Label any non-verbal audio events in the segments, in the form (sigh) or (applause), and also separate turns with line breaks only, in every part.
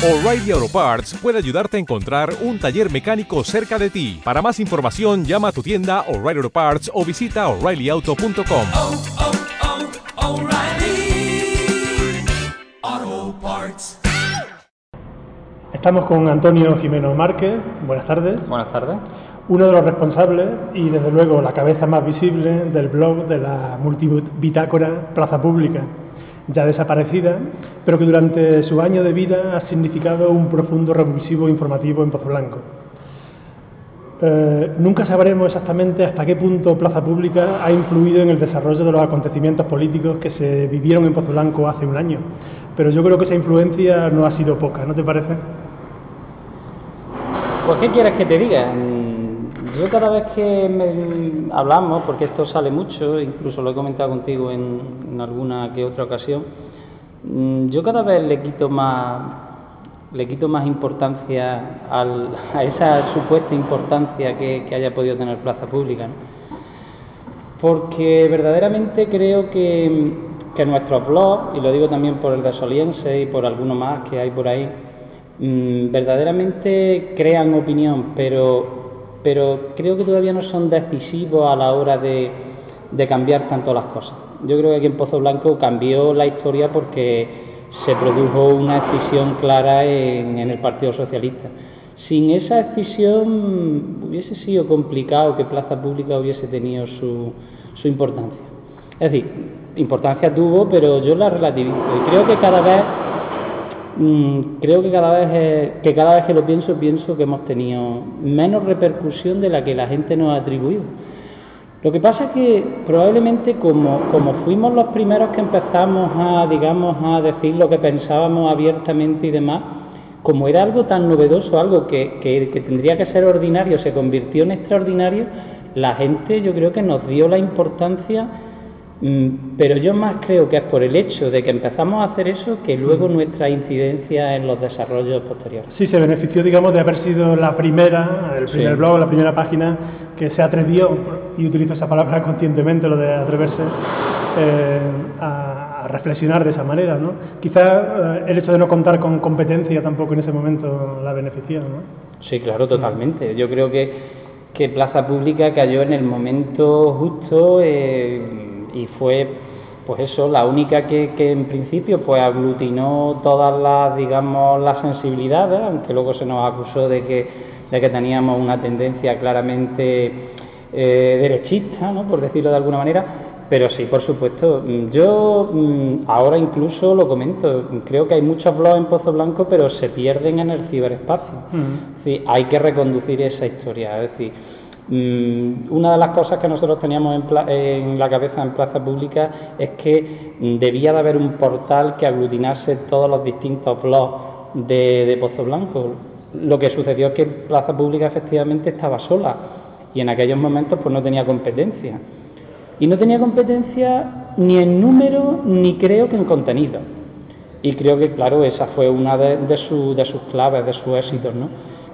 O'Reilly Auto Parts puede ayudarte a encontrar un taller mecánico cerca de ti. Para más información, llama a tu tienda O'Reilly Auto Parts o visita oreillyauto.com.
oh, oh, Parts.
Estamos con Antonio Jimeno Márquez, buenas tardes,
Buenas tardes.
uno de los responsables y desde luego la cabeza más visible del blog de la multibitácora Plaza Pública, ya desaparecida, pero que durante su año de vida ha significado un profundo revulsivo informativo en Pozo Blanco. Eh, nunca sabremos exactamente hasta qué punto Plaza Pública ha influido en el desarrollo de los acontecimientos políticos que se vivieron en Pozo Blanco hace un año, pero yo creo que esa influencia no ha sido poca, ¿no te parece?
Pues, ¿qué quieres que te diga? Yo cada vez que me- hablamos, porque esto sale mucho, incluso lo he comentado contigo en, alguna que otra ocasión, mm, yo cada vez le quito más, le quito más importancia al- a esa supuesta importancia que, haya podido tener Plaza Pública. porque verdaderamente creo que, que nuestros blogs, y lo digo también por el de Soliense y por alguno más que hay por ahí, mm, verdaderamente crean opinión, pero, pero creo que todavía no son decisivos a la hora de, de cambiar tanto las cosas. Yo creo que aquí en Pozo Blanco cambió la historia porque se produjo una decisión clara en, el Partido Socialista. Sin esa decisión hubiese sido complicado que Plaza Pública hubiese tenido su, su importancia. Es decir, importancia tuvo, pero yo la relativizo. Y creo que cada vez, mm, creo que cada vez, que cada vez que lo pienso, pienso que hemos tenido menos repercusión de la que la gente nos ha atribuido. Lo que pasa es que probablemente como, como fuimos los primeros que empezamos a, digamos, a decir lo que pensábamos abiertamente y demás, como era algo tan novedoso, algo que, que- tendría que ser ordinario, se convirtió en extraordinario, la gente yo creo que nos dio la importancia, pero yo más creo que es por el hecho de que empezamos a hacer eso que luego nuestra incidencia en los desarrollos posteriores.
Sí, se benefició, digamos, de haber sido la primera, el primer
Sí.
blog, la primera página que se atrevió, y utilizo esa palabra (laughs) conscientemente, lo de atreverse, eh, a, a reflexionar de esa manera, ¿no? Quizá eh, el hecho de no contar con competencia tampoco en ese momento la benefició, ¿no?
Sí, claro, totalmente. Yo creo que, que Plaza Pública cayó en el momento justo eh, y fue, pues eso, la única que, que en principio pues aglutinó todas las, digamos, las sensibilidades, aunque luego se nos acusó de que, de que teníamos una tendencia claramente eh, derechista, ¿no? por decirlo de alguna manera, pero sí, por supuesto. Yo mm, ahora incluso lo comento, creo que hay muchos blogs en Pozo Blanco, pero se pierden en el ciberespacio.
Mm.
Sí, hay que reconducir esa historia. Es decir, una de las cosas que nosotros teníamos en, pla- en la cabeza en Plaza Pública es que mm, debía de haber un portal que aglutinase todos los distintos blogs de, Pozo Blanco. Lo que sucedió es que Plaza Pública efectivamente estaba sola y en aquellos momentos pues no tenía competencia. Y no tenía competencia ni en número ni creo que en contenido. Y creo que, claro, esa fue una de, de sus claves, de sus éxitos, ¿no?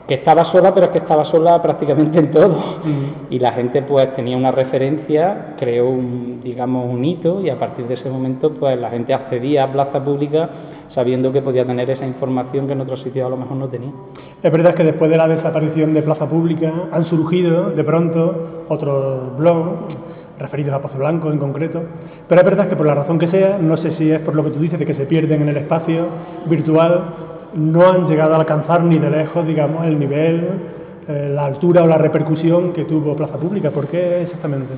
Que estaba sola, pero es que estaba sola prácticamente en todo. Y la gente, pues, tenía una referencia, creó, un, digamos, un hito, y a partir de ese momento, pues, la gente accedía a plaza pública sabiendo que podía tener esa información que en otros sitios a lo mejor no tenía.
Es verdad que después de la desaparición de Plaza Pública han surgido de pronto otros blogs referidos a Pozo Blanco en concreto, pero es verdad que por la razón que sea, no sé si es por lo que tú dices de que se pierden en el espacio virtual, no han llegado a alcanzar ni de lejos, digamos, el nivel, eh, la altura o la repercusión que tuvo Plaza Pública. ¿Por qué exactamente?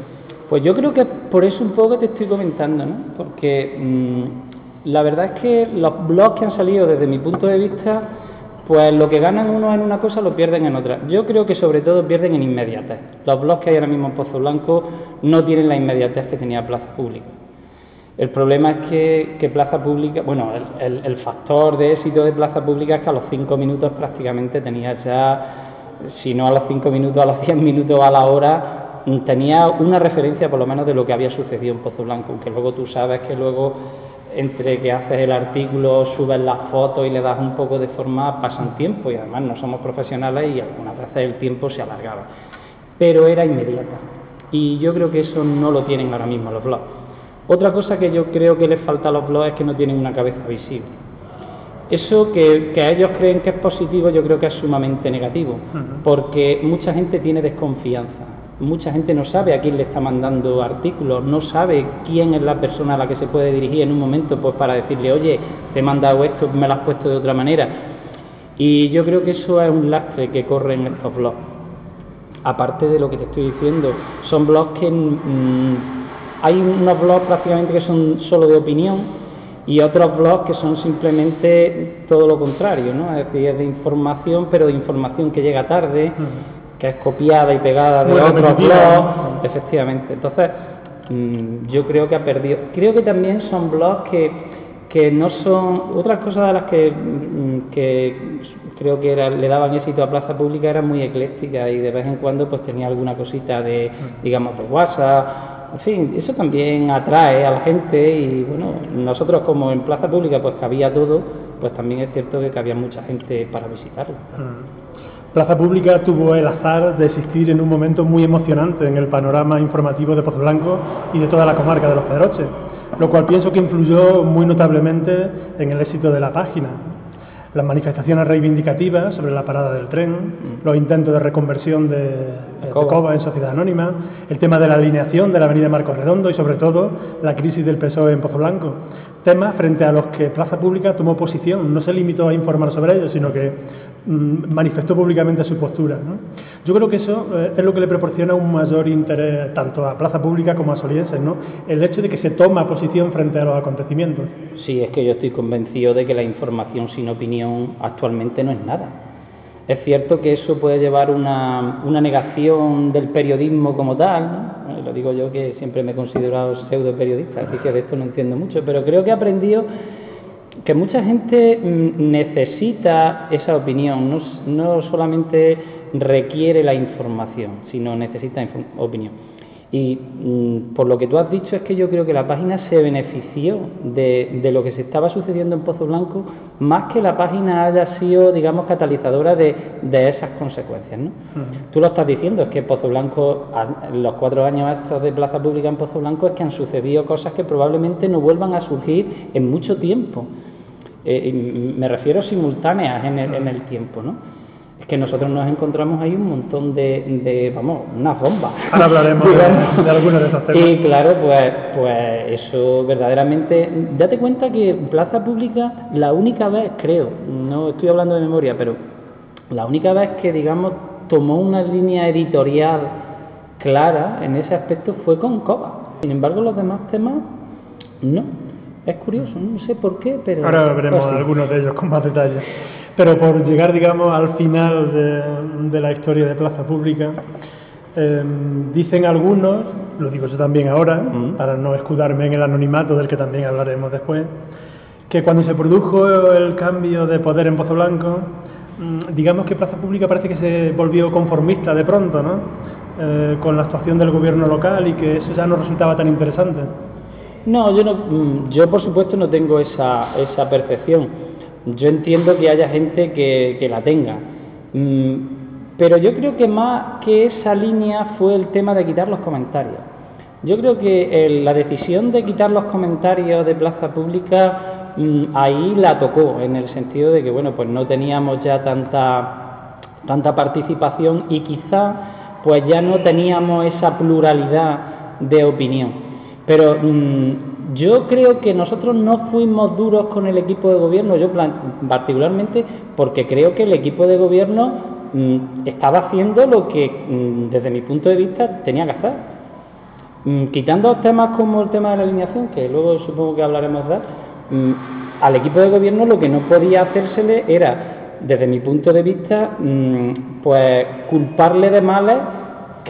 Pues yo creo que por eso un poco te estoy comentando, ¿no? Porque mm, la verdad es que los blogs que han salido desde mi punto de vista, pues lo que ganan unos en una cosa lo pierden en otra. Yo creo que sobre todo pierden en inmediatez. Los blogs que hay ahora mismo en Pozo Blanco no tienen la inmediatez que tenía Plaza Pública. El problema es que, que Plaza Pública, bueno, el, factor de éxito de Plaza Pública es que a los cinco minutos prácticamente tenías ya, si no a los cinco minutos, a los diez minutos, a la hora, tenía una referencia por lo menos de lo que había sucedido en Pozo Blanco, aunque luego tú sabes que luego entre que haces el artículo, subes las fotos y le das un poco de forma, pasan tiempo y además no somos profesionales y algunas veces el tiempo se alargaba. Pero era inmediata. Y yo creo que eso no lo tienen ahora mismo los blogs. Otra cosa que yo creo que les falta a los blogs es que no tienen una cabeza visible. Eso que, que ellos creen que es positivo, yo creo que es sumamente negativo, porque mucha gente tiene desconfianza. Mucha gente no sabe a quién le está mandando artículos, no sabe quién es la persona a la que se puede dirigir en un momento pues para decirle, oye, te he mandado esto, me lo has puesto de otra manera. Y yo creo que eso es un lastre que corre en estos blogs. Aparte de lo que te estoy diciendo, son blogs que mm, hay unos blogs prácticamente que son solo de opinión y otros blogs que son simplemente todo lo contrario, ¿no? Es decir, es de información, pero de información que llega tarde, que es copiada y pegada de otros blogs, efectivamente. Entonces, mm, yo creo que ha perdido. Creo que también son blogs que, que no son. Otras cosas de las que, mm, que creo que era- le daban éxito a Plaza Pública eran muy eclécticas y de vez en cuando pues tenía alguna cosita de, digamos, de WhatsApp. Fin, eso también atrae a la gente y bueno, nosotros como en Plaza Pública pues cabía todo, pues también es cierto que cabía mucha gente para visitarlo.
Plaza Pública tuvo el azar de existir en un momento muy emocionante en el panorama informativo de Pozo Blanco y de toda la comarca de los Pedroches, lo cual pienso que influyó muy notablemente en el éxito de la página. Las manifestaciones reivindicativas sobre la parada del tren, los intentos de reconversión de, de
Coba.
En sociedad anónima, el tema de la alineación de la avenida Marcos Redondo y sobre todo la crisis del PSOE en Pozo Blanco. Temas frente a los que Plaza Pública tomó posición, no se limitó a informar sobre ellos, sino que mm, manifestó públicamente su postura. ¿no? Yo creo que eso eh, es lo que le proporciona un mayor interés tanto a Plaza Pública como a Solienses, ¿no? el hecho de que se toma posición frente a los acontecimientos.
Sí, es que yo estoy convencido de que la información sin opinión actualmente no es nada. Es cierto que eso puede llevar una, una negación del periodismo como tal, ¿no? Eh, lo digo yo que siempre me he considerado pseudo periodista, así que de esto no entiendo mucho, pero creo que he aprendido que mucha gente mm, necesita esa opinión, no, no solamente requiere la información, sino necesita opinión. Y mm, por lo que tú has dicho es que yo creo que la página se benefició de, de lo que se estaba sucediendo en Pozo Blanco, más que la página haya sido, digamos, catalizadora de, de esas consecuencias. ¿no? Tú lo estás diciendo, es que Pozo Blanco, a- los cuatro años estos de Plaza Pública en Pozo Blanco, es que han sucedido cosas que probablemente no vuelvan a surgir en mucho tiempo. Eh, me refiero simultáneas en el, en el tiempo, ¿no? Que nosotros nos encontramos ahí un montón de, de vamos, unas bombas.
Ahora hablaremos de- de algunos de esos temas.
Y claro, pues, pues eso verdaderamente... Date cuenta que Plaza Pública, la única vez, creo, no estoy hablando de memoria, pero la única vez que, digamos, tomó una línea editorial clara en ese aspecto fue con Coba. Sin embargo, los demás temas, no. Es curioso, no sé por qué, pero...
Ahora veremos
pues
algunos de ellos con más detalle. Pero por llegar, digamos, al final de, de la historia de Plaza Pública, eh, dicen algunos, lo digo yo también ahora,
Mm.
para no escudarme en el anonimato del que también hablaremos después, que cuando se produjo el cambio de poder en Pozo Blanco, mm, digamos que Plaza Pública parece que se volvió conformista de pronto, ¿no? Eh, con la actuación del gobierno local y que eso ya no resultaba tan interesante.
No, yo no, mm, yo por supuesto no tengo esa, esa percepción. Yo entiendo que haya gente que, la tenga. Mm, Pero yo creo que más que esa línea fue el tema de quitar los comentarios. Yo creo que la decisión de quitar los comentarios de plaza pública mm, ahí la tocó, en el sentido de que bueno, pues no teníamos ya tanta tanta participación y quizá pues ya no teníamos esa pluralidad de opinión. Pero mm, yo creo que nosotros no fuimos duros con el equipo de gobierno, yo particularmente porque creo que el equipo de gobierno mm, estaba haciendo lo que mm, desde mi punto de vista tenía que hacer. Mm, quitando temas como el tema de la alineación, que luego supongo que hablaremos de mm, al equipo de gobierno lo que no podía hacérsele era, desde mi punto de vista, pues culparle de males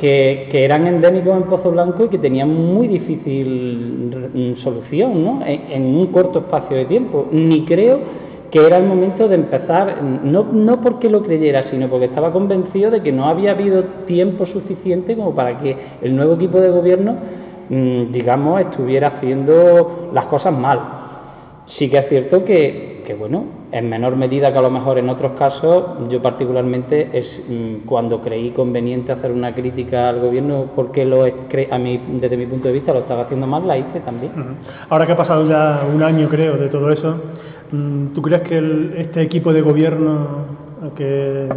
que, eran endémicos en Pozo Blanco y que tenían muy difícil solución ¿no? en, en un corto espacio de tiempo. Ni creo que era el momento de empezar, no, no porque lo creyera, sino porque estaba convencido de que no había habido tiempo suficiente como para que el nuevo equipo de gobierno, mm, digamos, estuviera haciendo las cosas mal. Sí que es cierto que, que, bueno, en menor medida que a lo mejor en otros casos, yo particularmente es mm, cuando creí conveniente hacer una crítica al gobierno porque lo es- a mí, desde mi punto de vista lo estaba haciendo mal, la hice también.
Ahora que ha pasado ya un año, creo, de todo eso, Mm, ¿Tú crees que el- este equipo de gobierno que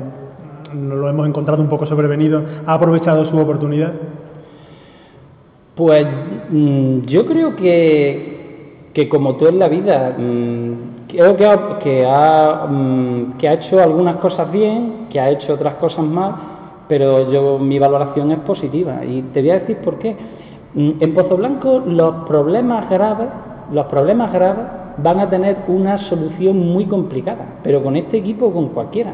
nos lo hemos encontrado un poco sobrevenido ha aprovechado su oportunidad?
Pues mm, yo creo que, que como tú en la vida, creo mm, que ha hecho algunas cosas bien, que ha hecho otras cosas mal, pero yo mi valoración es positiva y te voy a decir por qué. Mm, En Pozo Blanco los problemas graves, los problemas graves van a tener una solución muy complicada, pero con este equipo o con cualquiera,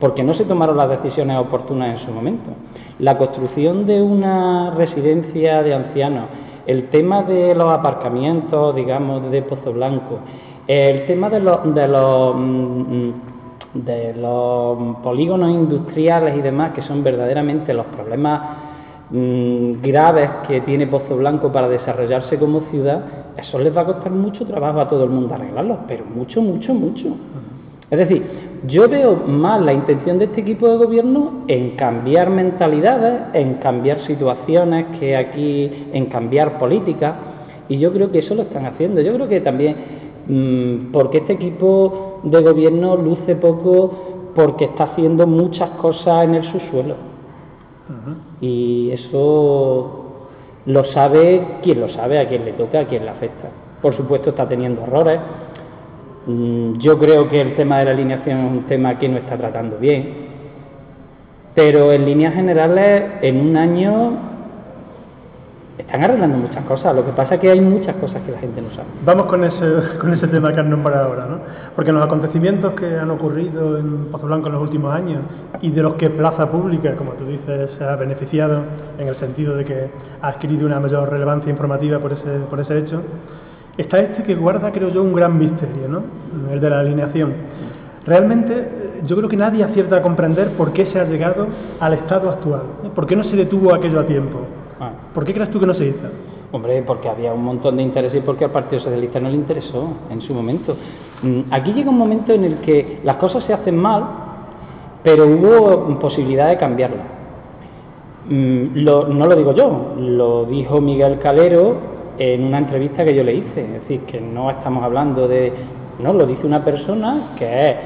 porque no se tomaron las decisiones oportunas en su momento. La construcción de una residencia de ancianos, el tema de los aparcamientos, digamos, de Pozo Blanco, el tema de los, de los, mm, de los polígonos industriales y demás, que son verdaderamente los problemas mm, graves que tiene Pozo Blanco para desarrollarse como ciudad, eso les va a costar mucho trabajo a todo el mundo arreglarlos, pero mucho, mucho, mucho. Es decir, yo veo más la intención de este equipo de gobierno en cambiar mentalidades, en cambiar situaciones que aquí, en cambiar políticas, y yo creo que eso lo están haciendo. Yo creo que también, porque este equipo de gobierno luce poco, porque está haciendo muchas cosas en el subsuelo. Y eso lo sabe quien lo sabe, a quien le toca, a quien le afecta. Por supuesto está teniendo errores. Mm, Yo creo que el tema de la alineación es un tema que no está tratando bien. Pero en líneas generales, en un año están arreglando muchas cosas. Lo que pasa es que hay muchas cosas que la gente no sabe.
Vamos con ese, (laughs) con ese tema que has nombrado ahora, ¿no? Porque los acontecimientos que han ocurrido en Pozo Blanco en los últimos años y de los que Plaza Pública, como tú dices, se ha beneficiado en el sentido de que ha adquirido una mayor relevancia informativa por ese, por ese hecho, está este que guarda, creo yo, un gran misterio, ¿no? El de la alineación. Realmente, yo creo que nadie acierta a comprender por qué se ha llegado al estado actual. ¿eh? ¿Por qué no se detuvo aquello a tiempo?
Ah.
¿Por qué crees tú que no se hizo?
Hombre, porque había un montón de interés y porque al Partido Socialista no le interesó en su momento. Mm, Aquí llega un momento en el que las cosas se hacen mal, pero hubo posibilidad de cambiarlas. Mm, no lo digo yo, lo dijo Miguel Calero en una entrevista que yo le hice. Es decir, que no estamos hablando de. No, lo dice una persona que es,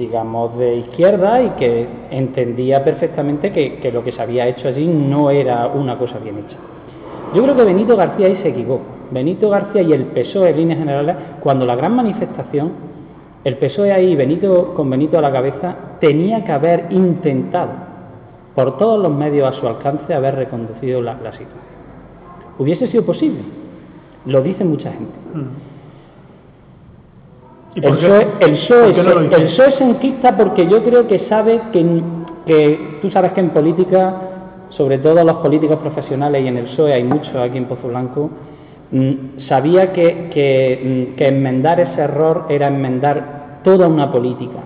digamos, de izquierda y que entendía perfectamente que, lo que se había hecho allí no era una cosa bien hecha. Yo creo que Benito García ahí se equivocó. Benito García y el PSOE en líneas generales, cuando la gran manifestación, el PSOE ahí, Benito, con Benito a la cabeza, tenía que haber intentado, por todos los medios a su alcance, haber reconducido la, la situación. Hubiese sido posible, lo dice mucha gente.
¿Y
El PSOE, el PSOE
no
PSOE enquista porque yo creo que sabe que, que tú sabes que en política, sobre todo los políticos profesionales y en el PSOE hay muchos aquí en Pozo Blanco, mm, sabía que, que, mm, que enmendar ese error era enmendar toda una política,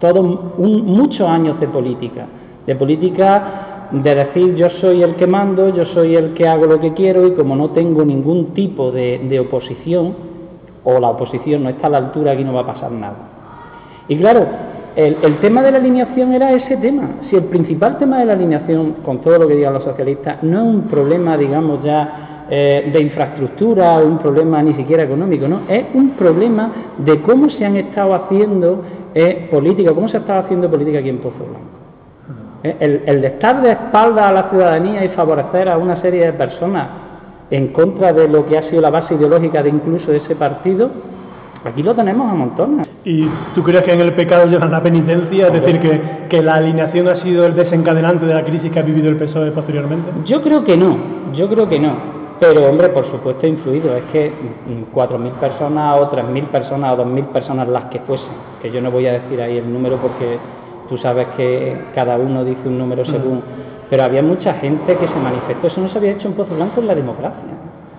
todo un- muchos años de política, de política de decir yo soy el que mando, yo soy el que hago lo que quiero y como no tengo ningún tipo de, de oposición, o la oposición no está a la altura, aquí no va a pasar nada. Y claro, el, tema de la alineación era ese tema. Si el principal tema de la alineación, con todo lo que digan los socialistas, no es un problema, digamos ya, eh, de infraestructura, un problema ni siquiera económico, ¿no? Es un problema de cómo se han estado haciendo eh, política, cómo se ha estado haciendo política aquí en Pozo Blanco. Eh, El, el de estar de espalda a la ciudadanía y favorecer a una serie de personas en contra de lo que ha sido la base ideológica de incluso ese partido, aquí lo tenemos a montones.
¿Y tú crees que en el pecado llevan la penitencia? Es decir, que, que la alineación ha sido el desencadenante de la crisis que ha vivido el PSOE posteriormente.
Yo creo que no, yo creo que no. Pero, hombre, por supuesto ha influido. Es que mm, 4.000 personas o 3.000 personas o 2.000 personas las que fuesen, que yo no voy a decir ahí el número porque tú sabes que cada uno dice un número según... Pero había mucha gente que se manifestó. Eso no se había hecho en Pozo Blanco en la democracia.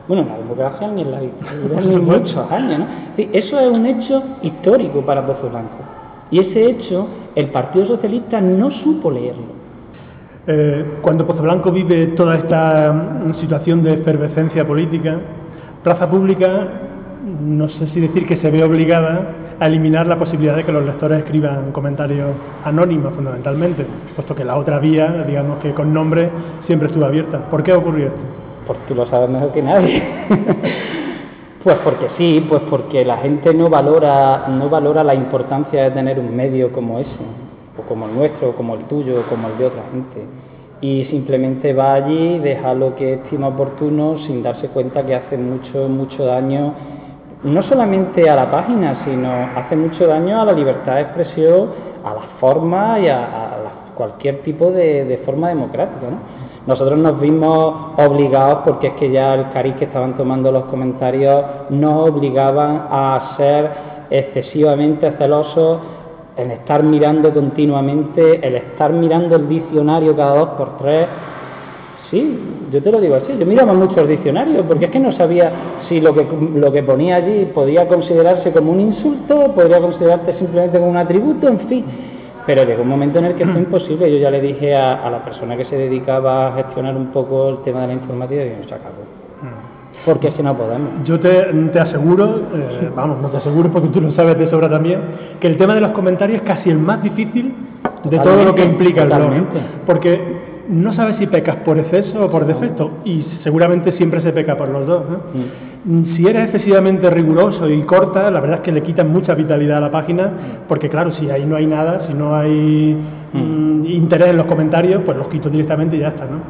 Bueno, en la democracia ni en la dictadura (laughs) ni en muchos años, ¿no? Sí, Eso es un hecho histórico para Pozo Blanco. Y ese hecho, el Partido Socialista no supo leerlo.
Eh, cuando Pozo Blanco vive toda esta mm, situación de efervescencia política, Plaza Pública, no sé si decir que se ve obligada a eliminar la posibilidad de que los lectores escriban comentarios anónimos, fundamentalmente, puesto que la otra vía, digamos que con nombre, siempre estuvo abierta. ¿Por qué ocurrió esto?
Porque tú lo sabes mejor que nadie. (laughs) Pues porque sí, pues porque la gente no valora, no valora la importancia de tener un medio como ese, o como el nuestro, o como el tuyo, o como el de otra gente. Y simplemente va allí, deja lo que estima oportuno sin darse cuenta que hace mucho, mucho daño, no solamente a la página, sino hace mucho daño a la libertad de expresión, a la forma y a, cualquier tipo de, forma democrática. ¿no? Nosotros nos vimos obligados, porque es que ya el cariz que estaban tomando los comentarios nos obligaban a ser excesivamente celosos en estar mirando continuamente, el estar mirando el diccionario cada dos por tres. Sí, yo te lo digo así, yo miraba mucho el diccionario porque es que no sabía si lo que, lo que ponía allí podía considerarse como un insulto, podría considerarse simplemente como un atributo, en fin. Pero llegó un momento en el que fue (clears throat) imposible. Yo ya le dije a, a la persona que se dedicaba a gestionar un poco el tema de la informática y no se acabó. Porque es que no podemos.
Yo te, te aseguro, eh, vamos, no te aseguro porque tú lo sabes de sobra también, que el tema de los comentarios es casi el más difícil de todo lo que implica el blog. Porque no sabes si pecas por exceso o por defecto, y seguramente siempre se peca por los dos. ¿no?
Mm.
Si eres excesivamente riguroso y corta, la verdad es que le quitas mucha vitalidad a la página, porque claro, si ahí no hay nada, si no hay mm, interés en los comentarios, pues los quito directamente y ya está, ¿no?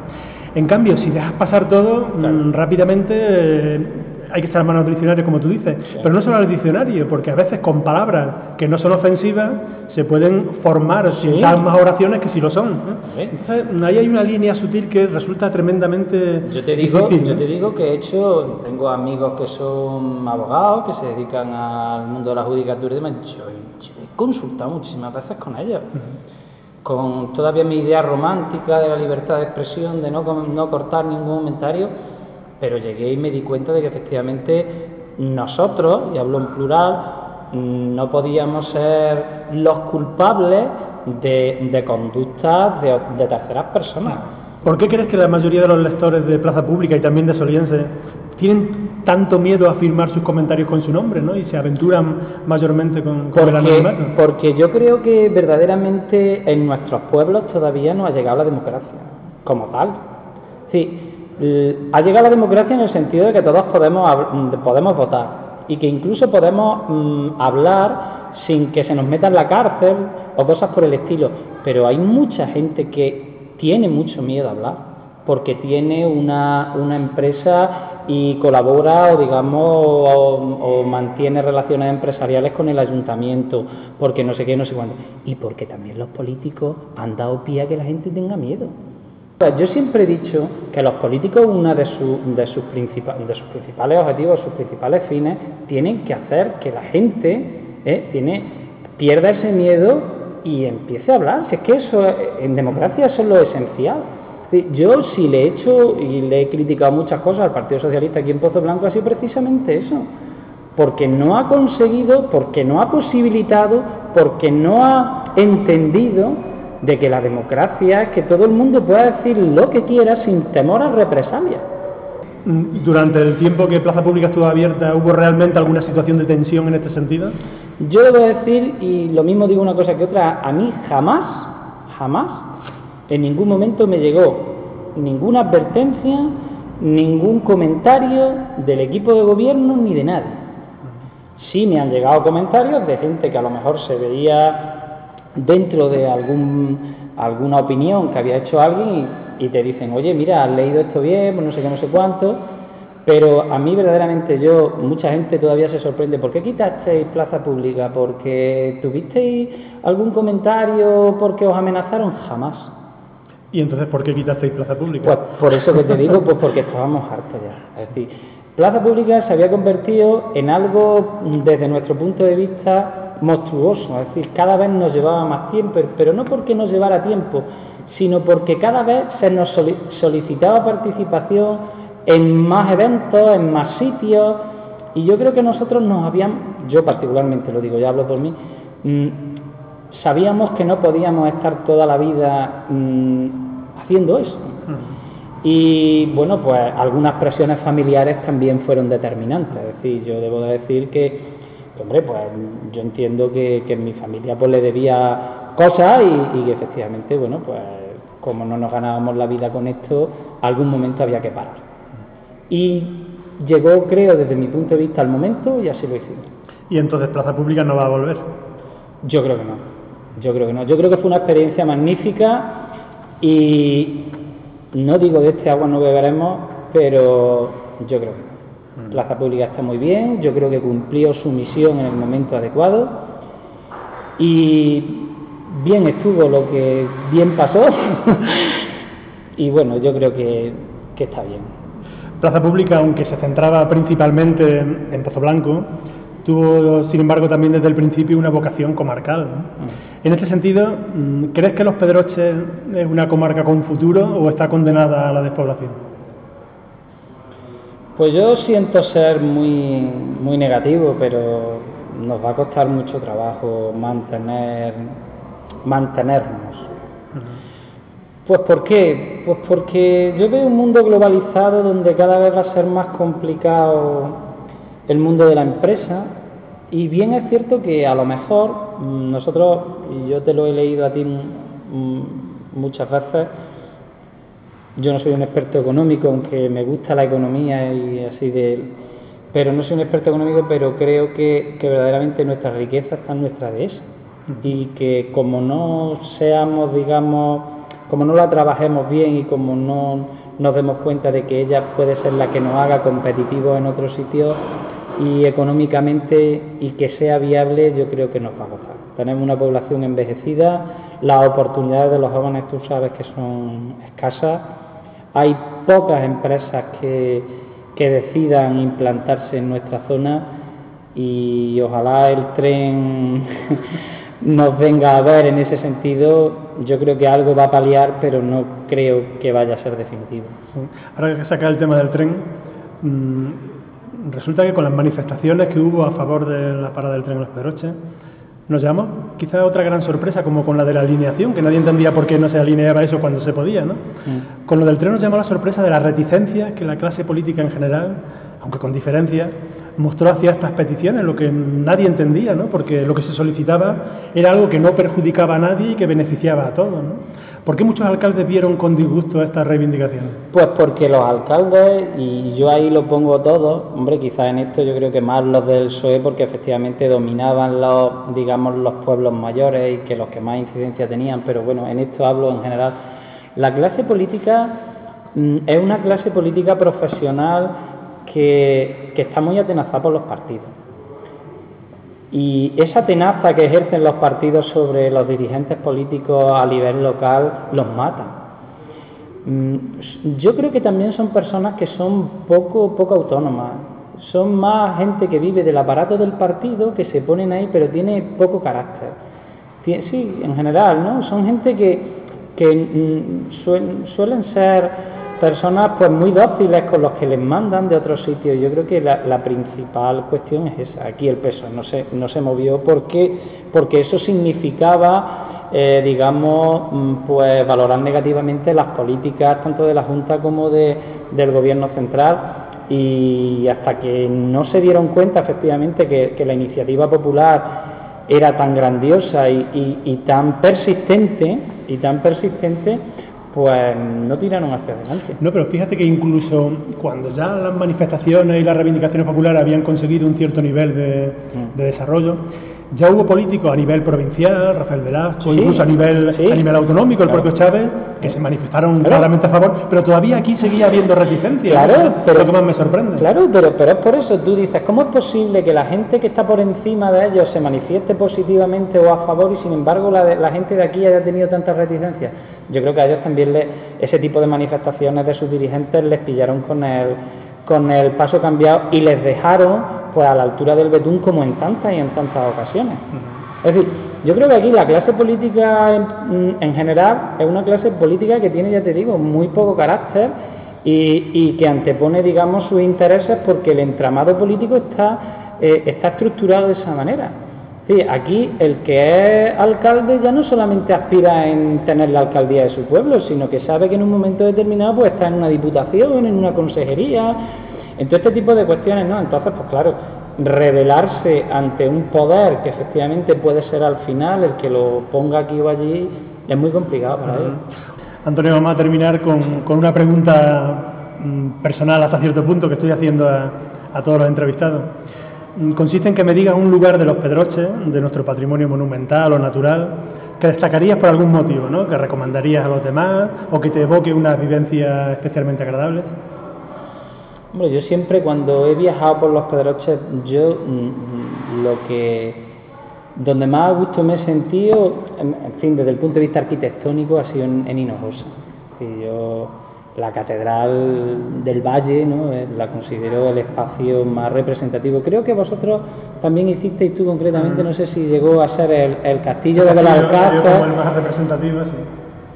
En cambio, si dejas pasar todo, mm, rápidamente eh, hay que estar mano al diccionario, como tú dices, pero no solo al diccionario, porque a veces con palabras que no son ofensivas se pueden formar
Sí.
más oraciones que si lo son. Entonces, ahí hay una línea sutil que resulta tremendamente
Yo te digo,
difícil,
yo te digo que he hecho, tengo amigos que son abogados, que se dedican al mundo de la judicatura y demás. Yo, yo he consultado muchísimas veces con ellos, con todavía mi idea romántica de la libertad de expresión, de no, no cortar ningún comentario, pero llegué y me di cuenta de que efectivamente nosotros, y hablo en plural, no podíamos ser los culpables de, de conductas de, de terceras personas.
¿Por qué crees que la mayoría de los lectores de Plaza Pública y también de Soliense tienen tanto miedo a firmar sus comentarios con su nombre, ¿no? Y se aventuran mayormente con, con el anonimato.
porque yo creo que verdaderamente en nuestros pueblos todavía no ha llegado la democracia como tal. Sí, ha llegado la democracia en el sentido de que todos podemos, mm, podemos votar y que incluso podemos mm, hablar sin que se nos meta en la cárcel o cosas por el estilo. Pero hay mucha gente que tiene mucho miedo a hablar porque tiene una, una empresa y colabora o digamos o, o mantiene relaciones empresariales con el ayuntamiento, porque no sé qué, no sé cuándo. Y porque también los políticos han dado pie a que la gente tenga miedo. Sea, Yo siempre he dicho que los políticos, uno de, su- de, sus principales objetivos, sus principales fines, tienen que hacer que la gente eh, pierda ese miedo y empiece a hablar. Si es que eso, en democracia, eso es lo esencial. Yo sí le he hecho y le he criticado muchas cosas al Partido Socialista aquí en Pozo Blanco, ha sido precisamente eso. Porque no ha conseguido, porque no ha posibilitado, porque no ha entendido de que la democracia es que todo el mundo pueda decir lo que quiera sin temor a represalias.
Mm, Durante el tiempo que Plaza Pública estuvo abierta, ¿hubo realmente alguna situación de tensión en este sentido?
Yo debo decir, y lo mismo digo una cosa que otra, a mí jamás, jamás, en ningún momento me llegó ninguna advertencia, ningún comentario del equipo de gobierno ni de nadie. Sí me han llegado comentarios de gente que a lo mejor se veía dentro de algún, alguna opinión que había hecho alguien y, y te dicen, oye, mira, has leído esto bien, pues no sé qué, no sé cuánto, pero a mí verdaderamente yo, mucha gente todavía se sorprende, ¿por qué quitasteis plaza pública? ¿Porque tuvisteis algún comentario porque os amenazaron? Jamás.
¿Y entonces por qué quitasteis Plaza Pública?
Pues por eso que te digo, pues porque estábamos hartos ya. Es decir, Plaza Pública se había convertido en algo, desde nuestro punto de vista, monstruoso. Es decir, cada vez nos llevaba más tiempo, pero no porque nos llevara tiempo, sino porque cada vez se nos soli- solicitaba participación en más eventos, en más sitios, y yo creo que nosotros nos habíamos, yo particularmente lo digo, ya hablo por mí, mm, sabíamos que no podíamos estar toda la vida mm, haciendo eso. Y bueno, pues algunas presiones familiares también fueron determinantes. Es decir, yo debo de decir que, hombre, pues yo entiendo que, que en mi familia pues le debía cosas y, y que efectivamente, bueno, pues como no nos ganábamos la vida con esto, algún momento había que parar. Y llegó, creo, desde mi punto de vista al momento y así lo hicimos.
Y entonces Plaza Pública no va a volver.
Yo creo que no. Yo creo que no. Yo creo que fue una experiencia magnífica y no digo de este agua no beberemos, pero yo creo que no. Plaza Pública está muy bien, yo creo que cumplió su misión en el momento adecuado y bien estuvo lo que bien pasó (laughs) y bueno, yo creo que, que está bien.
Plaza Pública, aunque se centraba principalmente en Pozo Blanco, tuvo, sin embargo, también desde el principio una vocación comarcal. ¿no? En este sentido, mm, ¿crees que Los Pedroches es una comarca con futuro o está condenada a la despoblación?
Pues yo siento ser muy, muy negativo, pero nos va a costar mucho trabajo mantener, mantenernos. Pues ¿por qué? Pues porque yo veo un mundo globalizado donde cada vez va a ser más complicado el mundo de la empresa y bien es cierto que a lo mejor nosotros, y yo te lo he leído a ti muchas veces, yo no soy un experto económico, aunque me gusta la economía y así de... Pero no soy un experto económico, pero creo que, que verdaderamente nuestra riqueza está en nuestra dehesa. Y que como no seamos, digamos, como no la trabajemos bien y como no nos demos cuenta de que ella puede ser la que nos haga competitivos en otros sitios y económicamente y que sea viable, yo creo que nos va a gozar. Tenemos una población envejecida, las oportunidades de los jóvenes tú sabes que son escasas, hay pocas empresas que, que decidan implantarse en nuestra zona y ojalá el tren (laughs) nos venga a ver en ese sentido, yo creo que algo va a paliar, pero no creo que vaya a ser definitivo.
Ahora que saca el tema del tren, mmm, resulta que con las manifestaciones que hubo a favor de la parada del tren en Los Pedroches, nos llamó quizá otra gran sorpresa, como con la de la alineación, que nadie entendía por qué no se alineaba eso cuando se podía. ¿no?
Mm.
Con lo del tren nos llamó la sorpresa de la reticencia que la clase política en general, aunque con diferencia, mostró hacia estas peticiones, lo que nadie entendía, ¿no? porque lo que se solicitaba era algo que no perjudicaba a nadie y que beneficiaba a todos. ¿no? ¿Por qué muchos alcaldes vieron con disgusto estas reivindicaciones?
Pues porque los alcaldes, y yo ahí lo pongo todo, hombre, quizás en esto yo creo que más los del PSOE, porque efectivamente dominaban los, digamos, los pueblos mayores y que los que más incidencia tenían, pero bueno, en esto hablo en general. La clase política mm, es una clase política profesional que, que está muy atenazada por los partidos. Y esa tenaza que ejercen los partidos sobre los dirigentes políticos a nivel local los mata. Mm, Yo creo que también son personas que son poco, poco autónomas. Son más gente que vive del aparato del partido, que se ponen ahí, pero tiene poco carácter. Sí, en general, ¿no? Son gente que, que mm, suel- suelen ser personas pues muy dóciles con los que les mandan de otros sitios. Yo creo que la, principal cuestión es esa. Aquí el peso no se, no se movió porque, porque eso significaba, eh, digamos, mm, pues valorar negativamente las políticas tanto de la Junta como de, del Gobierno central. Y hasta que no se dieron cuenta efectivamente que, la iniciativa popular era tan grandiosa y- y tan persistente y tan persistente pues no tiraron hacia adelante.
No, pero fíjate que incluso cuando ya las manifestaciones y las reivindicaciones populares habían conseguido un cierto nivel de,
Mm.
de desarrollo, ya hubo políticos a nivel provincial, Rafael Velasco,
Sí,
incluso a nivel,
sí.
a nivel autonómico, el
Claro.
propio Chávez, que se manifestaron
Claro.
claramente a favor, pero todavía aquí seguía habiendo reticencia.
Claro, pero
lo que más me sorprende.
Claro, pero, pero es por eso tú dices, ¿cómo es posible que la gente que está por encima de ellos se manifieste positivamente o a favor y sin embargo la, de- la gente de aquí haya tenido tanta reticencia? Yo creo que a ellos también le- ese tipo de manifestaciones de sus dirigentes les pillaron con el, con el paso cambiado y les dejaron pues a la altura del betún como en tantas y en tantas ocasiones. Es decir, yo creo que aquí la clase política en, en general es una clase política que tiene, ya te digo, muy poco carácter y, y que antepone, digamos, sus intereses porque el entramado político está, eh, está estructurado de esa manera. Sí, aquí el que es alcalde ya no solamente aspira en tener la alcaldía de su pueblo, sino que sabe que en un momento determinado pues está en una diputación, en una consejería, en todo este tipo de cuestiones, ¿no? Entonces, pues claro, rebelarse ante un poder que efectivamente puede ser al final el que lo ponga aquí o allí, es muy complicado para él.
Antonio, vamos a terminar con, con una pregunta mm, personal hasta cierto punto que estoy haciendo a, a todos los entrevistados. Mm, Consiste en que me digas un lugar de los Pedroches, de nuestro patrimonio monumental o natural, que destacarías por algún motivo, ¿no? que recomendarías a los demás o que te evoque unas vivencias especialmente agradables.
Hombre, yo siempre cuando he viajado por los Pedroches, yo mm, lo que donde más a gusto me he sentido, en fin, desde el punto de vista arquitectónico, ha sido en, en Hinojosa. Y yo la catedral del Valle, ¿no? Eh, la considero el espacio más representativo. Creo que vosotros también hicisteis tú concretamente, no sé si llegó a ser el, el castillo de
como el
Belalcázar.
más representativo, sí.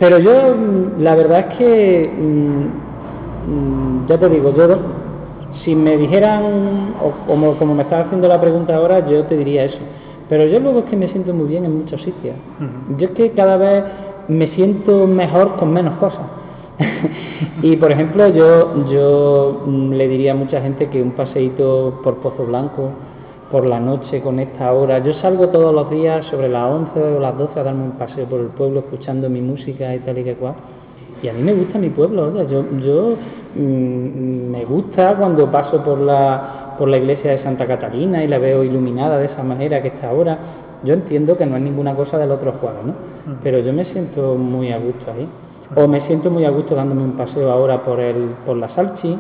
Pero yo, mm, la verdad es que, mm, mm, ya te digo, yo, si me dijeran, o como, como me estás haciendo la pregunta ahora, yo te diría eso. Pero yo luego es que me siento muy bien en muchos sitios. Yo es que cada vez me siento mejor con menos cosas. (laughs) y por ejemplo, yo, yo mm, le diría a mucha gente que un paseíto por Pozo Blanco, por la noche con esta hora, yo salgo todos los días sobre las 11 o las 12 a darme un paseo por el pueblo escuchando mi música y tal y que cual. Y a mí me gusta mi pueblo, oiga, yo, yo me gusta cuando paso por la, por la iglesia de Santa Catalina y la veo iluminada de esa manera que está ahora. Yo entiendo que no es ninguna cosa del otro juego, ¿no? Pero yo me siento muy a gusto ahí. O me siento muy a gusto dándome un paseo ahora por, el, por la Salchi,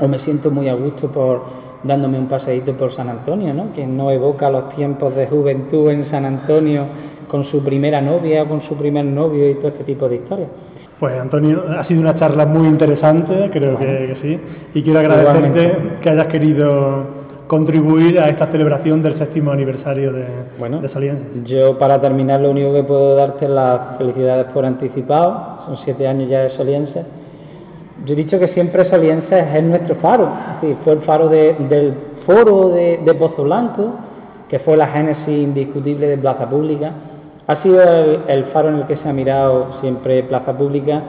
o me siento muy a gusto por dándome un paseíto por San Antonio, ¿no? Que no evoca los tiempos de juventud en San Antonio con su primera novia o con su primer novio y todo este tipo de historias.
Pues Antonio, ha sido una charla muy interesante, creo que, que sí, y quiero agradecerte
Igualmente.
que hayas querido contribuir a esta celebración del séptimo aniversario de,
Bueno,
de
yo para terminar lo único que puedo darte es las felicidades por anticipado, son siete años ya de Soliense. Yo he dicho que siempre Soliense es nuestro faro, es decir, fue el faro de- del foro de, de Pozo Blanco, que fue la génesis indiscutible de Plaza Pública, ha sido el, el faro en el que se ha mirado siempre Plaza Pública.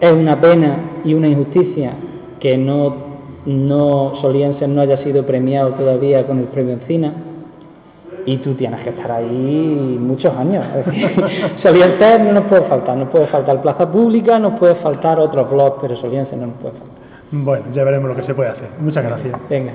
Es una pena y una injusticia que no, no Soliense no haya sido premiado todavía con el premio Encina y tú tienes que estar ahí muchos años. (laughs) Soliense no nos puede faltar, nos puede faltar Plaza Pública, nos puede faltar otros blogs, pero Soliense no nos puede faltar.
Bueno, ya veremos lo que se puede hacer. Muchas gracias.
Venga.